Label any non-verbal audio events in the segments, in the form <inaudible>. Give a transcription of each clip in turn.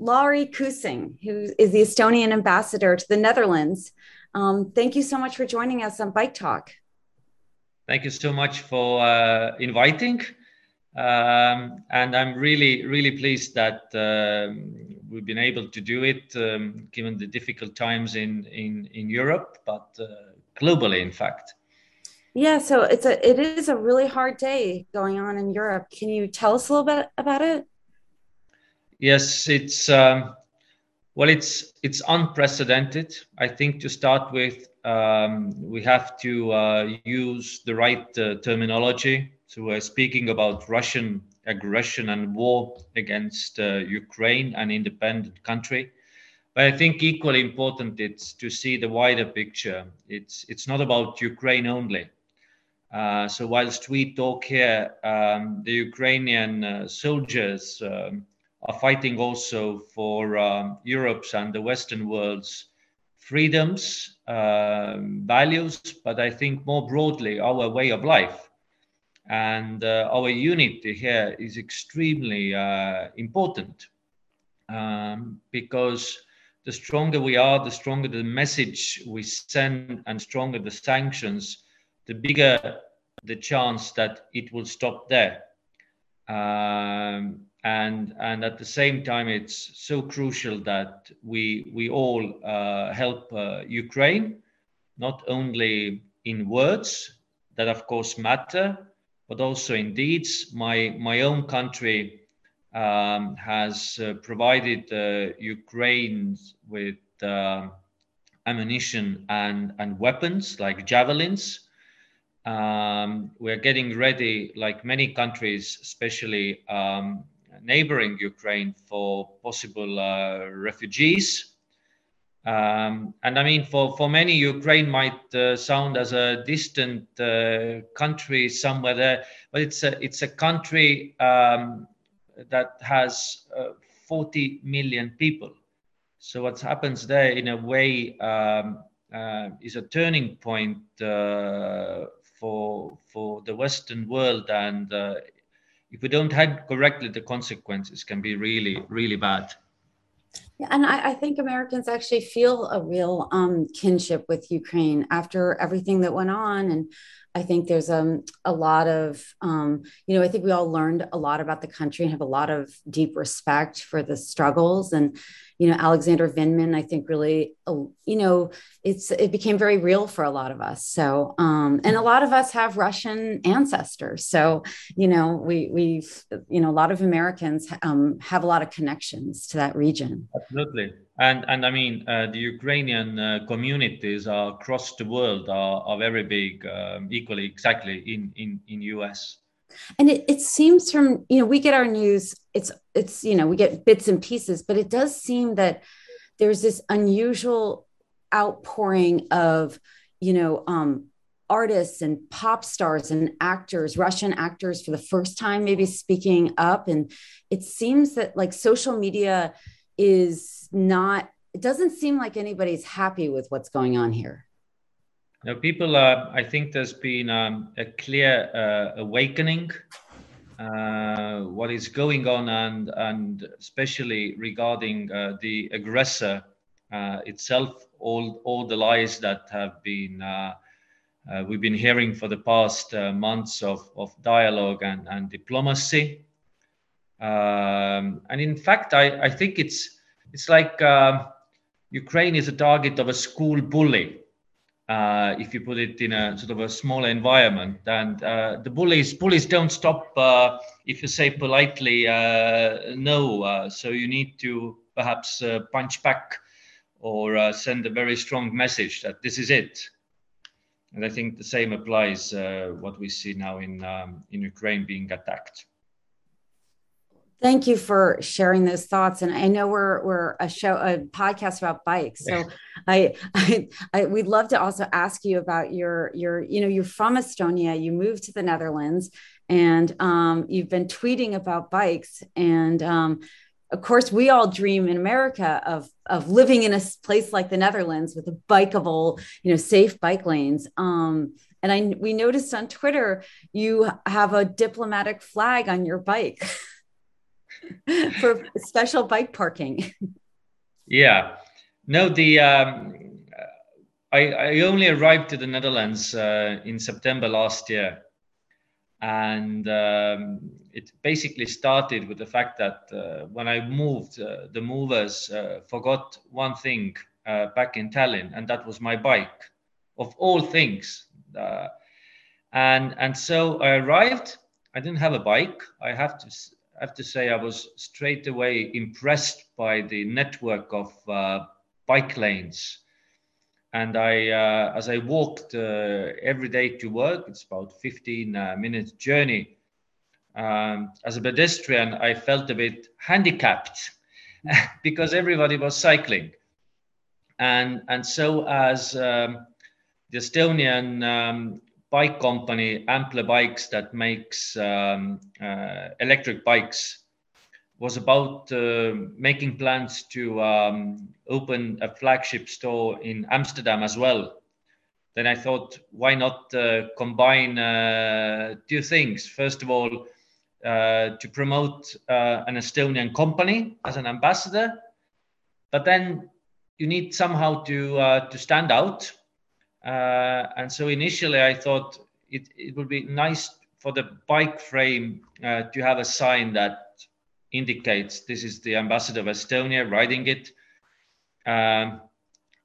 Lauri Kuusing, who is the Estonian ambassador to the Netherlands. Um, thank you so much for joining us on Bike Talk. Thank you so much for uh, inviting. Um, and I'm really, really pleased that um, we've been able to do it, um, given the difficult times in in in Europe, but uh, globally, in fact. Yeah, so it's a it is a really hard day going on in Europe. Can you tell us a little bit about it? Yes, it's um, well, it's it's unprecedented. I think to start with, um, we have to uh, use the right uh, terminology. So we're speaking about Russian aggression and war against uh, Ukraine, an independent country. But I think equally important it's to see the wider picture. It's it's not about Ukraine only. Uh, so whilst we talk here, um, the Ukrainian uh, soldiers um, are fighting also for um, Europe's and the Western world's freedoms, um, values, but I think more broadly our way of life. And uh, our unity here is extremely uh, important um, because the stronger we are, the stronger the message we send, and stronger the sanctions the bigger the chance that it will stop there. Um, and and at the same time, it's so crucial that we we all uh, help uh, Ukraine, not only in words that of course matter, but also in deeds. My my own country um, has uh, provided uh, Ukraine with uh, ammunition and and weapons like javelins um, we're getting ready, like many countries, especially um, neighboring Ukraine, for possible uh, refugees. Um, and I mean, for, for many, Ukraine might uh, sound as a distant uh, country somewhere there, but it's a, it's a country um, that has uh, 40 million people. So what happens there, in a way, um, uh, is a turning point uh, for for the Western world, and if we don't handle correctly, the consequences can be really really bad. Yeah, and I, I think Americans actually feel a real um, kinship with Ukraine after everything that went on, and I think there's um, a lot of, um, you know, I think we all learned a lot about the country and have a lot of deep respect for the struggles. And, you know, Alexander Vindman, I think really, uh, you know, it's it became very real for a lot of us. So, um, and a lot of us have Russian ancestors. So, you know, we we've, you know, a lot of Americans um, have a lot of connections to that region. Absolutely and and I mean uh, the Ukrainian uh, communities across the world are, are very big, um, equally exactly in in in US. And it, it seems from you know we get our news it's it's you know we get bits and pieces, but it does seem that there's this unusual outpouring of you know um, artists and pop stars and actors, Russian actors for the first time, maybe speaking up. And it seems that like social media is not it doesn't seem like anybody's happy with what's going on here now people i think there's been um, a clear uh, awakening uh, what is going on and and especially regarding uh, the aggressor uh, itself all all the lies that have been uh, we've been hearing for the past months of, of dialogue and, and diplomacy um, and in fact, I, I think it's it's like uh, Ukraine is a target of a school bully. Uh, if you put it in a sort of a smaller environment, and uh, the bullies bullies don't stop uh, if you say politely uh, no. Uh, so you need to perhaps punch back or send a very strong message that this is it. And I think the same applies what we see now in um, in Ukraine being attacked. Thank you for sharing those thoughts. And I know we're we're a show a podcast about bikes, so <laughs> I, I, I we'd love to also ask you about your your you know you're from Estonia, you moved to the Netherlands, and um, you've been tweeting about bikes, and um, of course we all dream in America of of living in a place like the Netherlands with a bikeable you know safe bike lanes. Um, and I we noticed on Twitter you have a diplomatic flag on your bike. <laughs> <laughs> for special bike parking. <laughs> Yeah, no, the um, I, I only arrived to the Netherlands uh, in September last year, and um, it basically started with the fact that uh, when I moved, uh, the movers uh, forgot one thing uh, back in Tallinn, and that was my bike, of all things. Uh, and and so I arrived. I didn't have a bike. I have to I have to say I was straight away impressed by the network of bike lanes and I, uh, as I walked uh, every day to work, it's about 15 uh, minutes journey. Um, as a pedestrian, I felt a bit handicapped <laughs> because everybody was cycling, and and so as um, the Estonian um, bike company Ampler Bikes that makes um, uh, electric bikes was about uh, making plans to um, open a flagship store in Amsterdam as well. Then I thought, why not uh, combine uh, two things? First of all, uh, to promote uh, an Estonian company as an ambassador, but then you need somehow to to stand out. And so initially, I thought it, it would be nice for the bike frame to have a sign that indicates this is the ambassador of Estonia riding it. Um,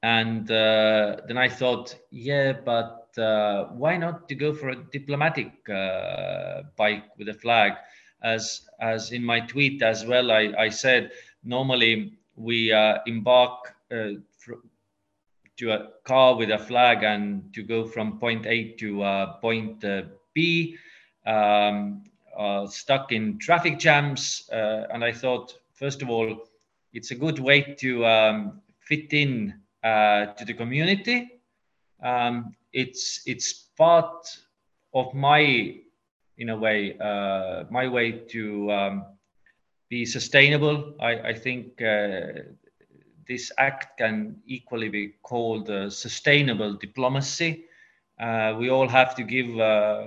and uh, then I thought, yeah, but uh, why not to go for a diplomatic uh, bike with a flag? As as in my tweet as well, I, I said normally we uh, embark uh, to a car with a flag and to go from point A to uh, point B. Um, uh, stuck in traffic jams. Uh, and I thought, first of all, it's a good way to um, fit in uh, to the community. Um, it's it's part of my, in a way, uh, my way to um, be sustainable. I, I think uh, this act can equally be called sustainable diplomacy. Uh, we all have to give uh,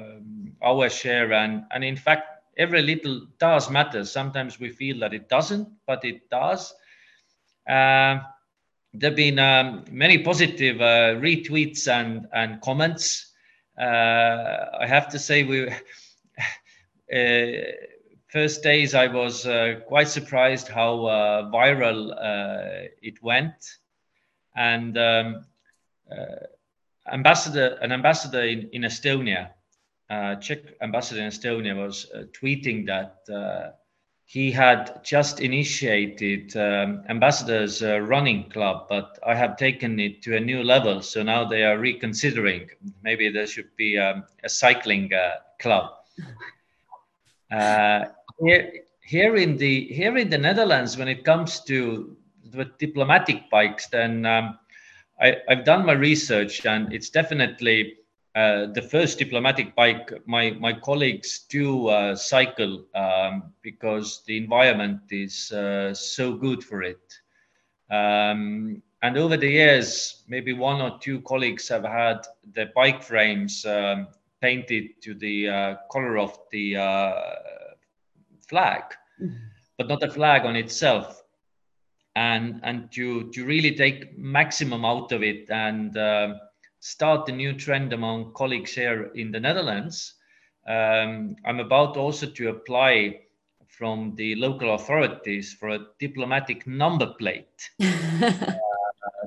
our share, and and in fact, every little does matter. Sometimes we feel that it doesn't, but it does. Uh, there have been um, many positive uh, retweets and and comments. Uh, I have to say, we <laughs> first days I was quite surprised how viral it went, and. Um, ambassador, an ambassador in, in Estonia, uh, Czech ambassador in Estonia was uh, tweeting that uh, he had just initiated um, ambassadors uh, running club, but I have taken it to a new level. So now they are reconsidering. Maybe there should be um, a cycling uh, club. Uh, here, in the here in the Netherlands, when it comes to the diplomatic bikes, then um, I, have done my research, and it's definitely uh, the first diplomatic bike. My my colleagues do uh, cycle um, because the environment is uh, so good for it. Um, and over the years, maybe one or two colleagues have had the bike frames um, painted to the uh, color of the uh, flag, mm-hmm. but not a flag on itself and and to to really take maximum out of it and uh, start a new trend among colleagues here in the Netherlands. Um, I'm about also to apply from the local authorities for a diplomatic number plate. <laughs> uh,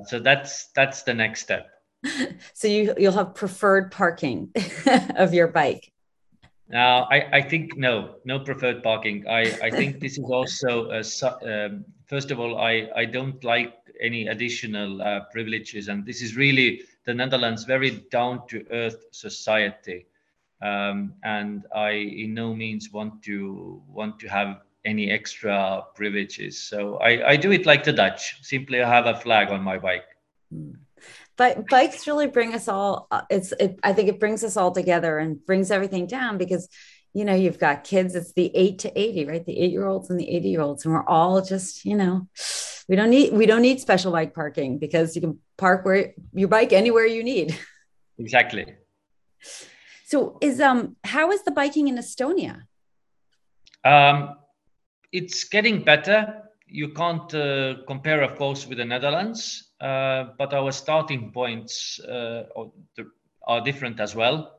so that's that's the next step. <laughs> So you you'll have preferred parking <laughs> of your bike. Now, I, I think no, no preferred parking. I, I <laughs> think this is also, a, um, first of all, I, I don't like any additional uh, privileges. And this is really the Netherlands' very down to earth society. Um, and I in no means want to want to have any extra privileges. So I, I do it like the Dutch. Simply I have a flag on my bike. Mm but bikes really bring us all uh, it's it, i think it brings us all together and brings everything down because you know you've got kids it's the 8 to 80 right? The 8 year olds and the 80 year olds and we're all just you know we don't need we don't need special bike parking because you can park where your bike anywhere you need. <laughs> Exactly. So is um how is the biking in estonia? Um it's getting better. You can't uh, compare, of course, with the Netherlands, uh, but our starting points uh, are different as well.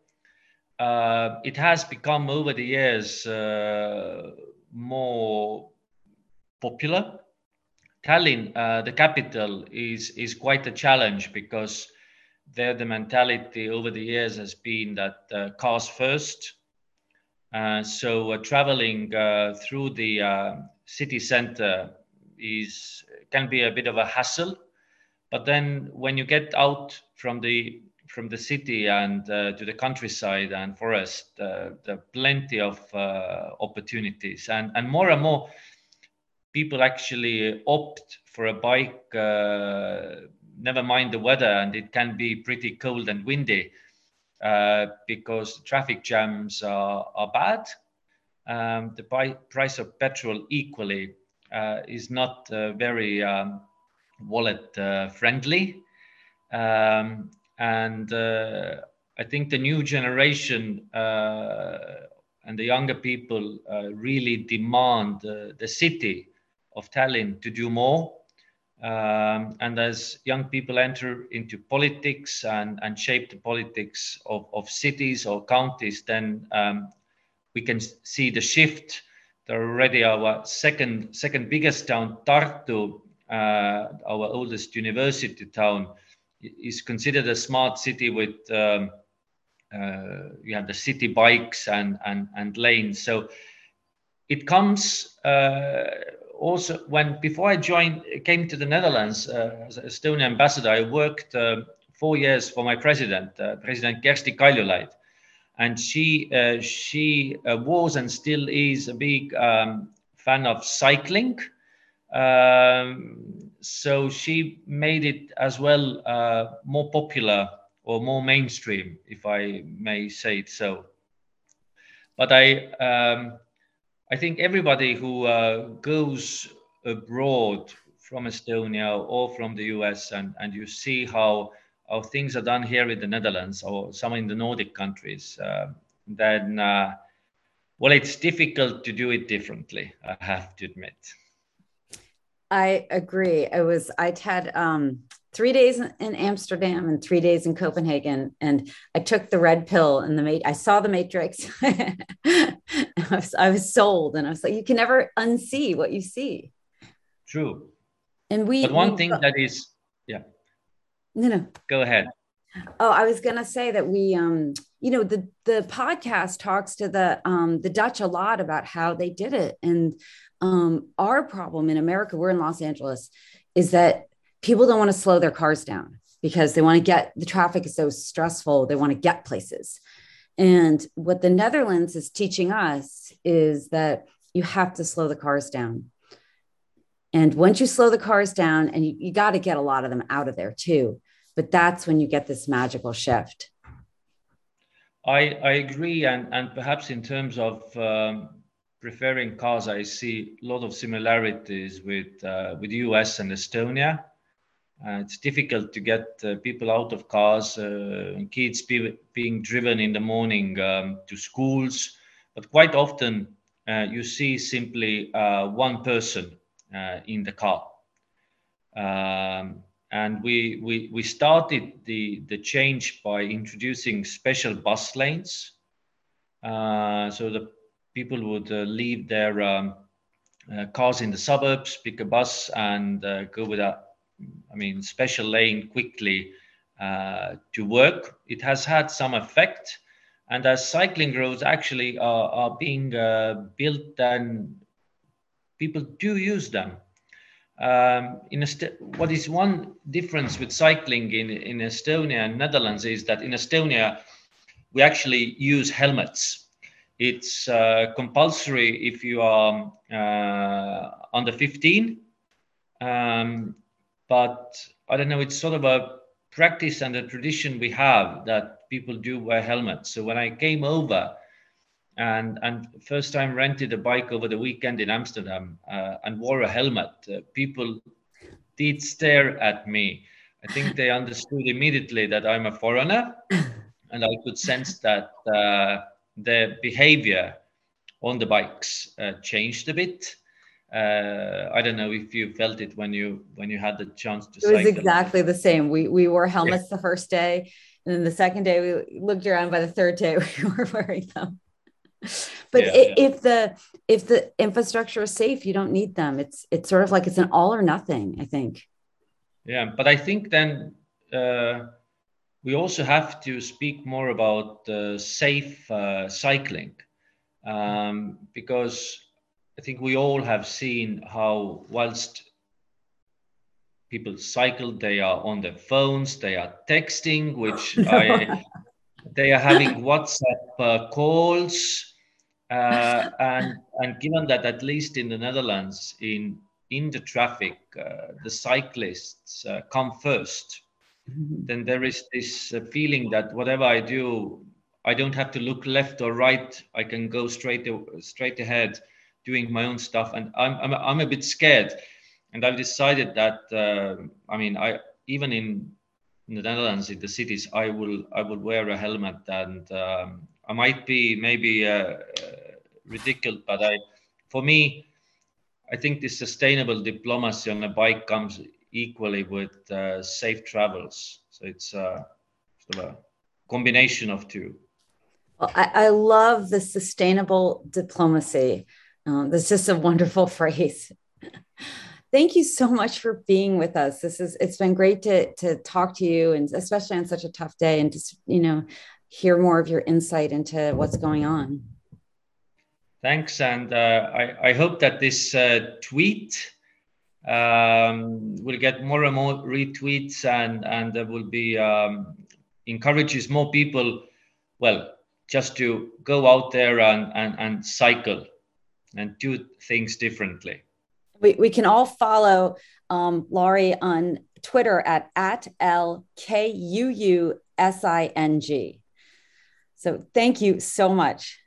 Uh, it has become over the years uh, more popular. Tallinn, uh, the capital, is is quite a challenge because there the mentality over the years has been that cars first. So traveling through the city center is can be a bit of a hassle, but then when you get out from the from the city and uh, to the countryside and forest, there are plenty of opportunities, and and more and more people actually opt for a bike never mind the weather, and it can be pretty cold and windy uh, because traffic jams are, are bad. Um, the price of petrol equally uh, is not uh, very um, wallet uh, friendly. Um, and uh, I think the new generation uh, and the younger people really demand the city of Tallinn to do more um, and as young people enter into politics and, and shape the politics of, of cities or counties, then um, we can see the shift. Already our second second biggest town, Tartu, uh, our oldest university town, is considered a smart city with um, uh, you have the city bikes and and and lanes. So it comes uh, also when before I joined, came to the Netherlands uh, as Estonian ambassador, I worked uh, four years for my president, uh, President Kersti Kaljulaid, and she uh, she uh, was and still is a big um, fan of cycling. Um, so she made it as well uh, more popular or more mainstream, if I may say it so. But I um, I think everybody who uh, goes abroad from Estonia or from the US and, and you see how, how things are done here in the Netherlands or some in the Nordic countries, uh, then, uh, well, it's difficult to do it differently, I have to admit. I agree. I was, I'd had um, three days in Amsterdam and three days in Copenhagen. And I took the red pill and the mate, I saw the matrix. <laughs> I, was, I was sold. And I was like, you can never unsee what you see. True. And we, but one we, thing that is, yeah. No, no. Go ahead. Oh, I was gonna say that we, um, you know, the the podcast talks to the um, the Dutch a lot about how they did it, and um, our problem in America, we're in Los Angeles, is that people don't want to slow their cars down because they want to get the traffic is so stressful. They want to get places. And what the Netherlands is teaching us is that you have to slow the cars down. And once you slow the cars down, and you, you got to get a lot of them out of there too, but that's when you get this magical shift. I, I agree. And, and perhaps in terms of um, preferring cars, I see a lot of similarities with, uh, with US and Estonia. Uh, it's difficult to get uh, people out of cars, uh, kids be, being driven in the morning um, to schools. But quite often, uh, you see simply uh, one person in the car. Um, and we, we, we started the, the change by introducing special bus lanes. so the people would leave their um, cars in the suburbs, pick a bus, and go with a I mean, special lane quickly uh, to work. It has had some effect. And as cycling roads actually are, are being uh, built, then people do use them. Um, in what is one difference with cycling in, in Estonia and Netherlands is that in Estonia, we actually use helmets. It's uh, compulsory if you are uh, under 15. Um, but I don't know, it's sort of a practice and a tradition we have that people do wear helmets. So when I came over and and first time rented a bike over the weekend in Amsterdam uh, and wore a helmet, uh, people did stare at me. I think they understood immediately that I'm a foreigner, <coughs> and I could sense that uh, their behavior on the bikes uh, changed a bit. uh, I don't know if you felt it when you when you had the chance to. It was exactly the same. We we wore helmets yeah. the first day, and then the second day we looked around. By the third day, <laughs> we were wearing them. <laughs> But yeah, it, yeah. if the if the infrastructure is safe, you don't need them. It's it's sort of like it's an all or nothing. I think. Yeah, but I think then uh, we also have to speak more about uh, safe uh, cycling um, because I think we all have seen how, whilst people cycle, they are on their phones, they are texting, which I, <laughs> they are having WhatsApp uh, calls. Uh, and, and given that, at least in the Netherlands, in, in the traffic, uh, the cyclists uh, come 1st mm-hmm. then there is this uh, feeling that whatever I do, I don't have to look left or right. I can go straight straight ahead, doing my own stuff, and I'm I'm, I'm a bit scared. And I've decided that uh, I mean I even in, in the Netherlands in the cities I will I will wear a helmet and um, I might be maybe ridiculous, but I for me I think the sustainable diplomacy on a bike comes equally with uh, safe travels. So it's uh, sort of a combination of two. Well, I, I love the sustainable diplomacy. Um, just a wonderful <laughs> phrase. Thank you so much for being with us. This is it's been great to to talk to you, and especially on such a tough day, and just you know hear more of your insight into what's going on. Thanks, and uh, I I hope that this uh, tweet um, will get more and more retweets, and and there will be um, encourages more people. Well, just to go out there and, and, and cycle and do things differently. We, we can all follow um, Lauri on Twitter at, at L-K-U-U-S-I-N-G. So thank you so much.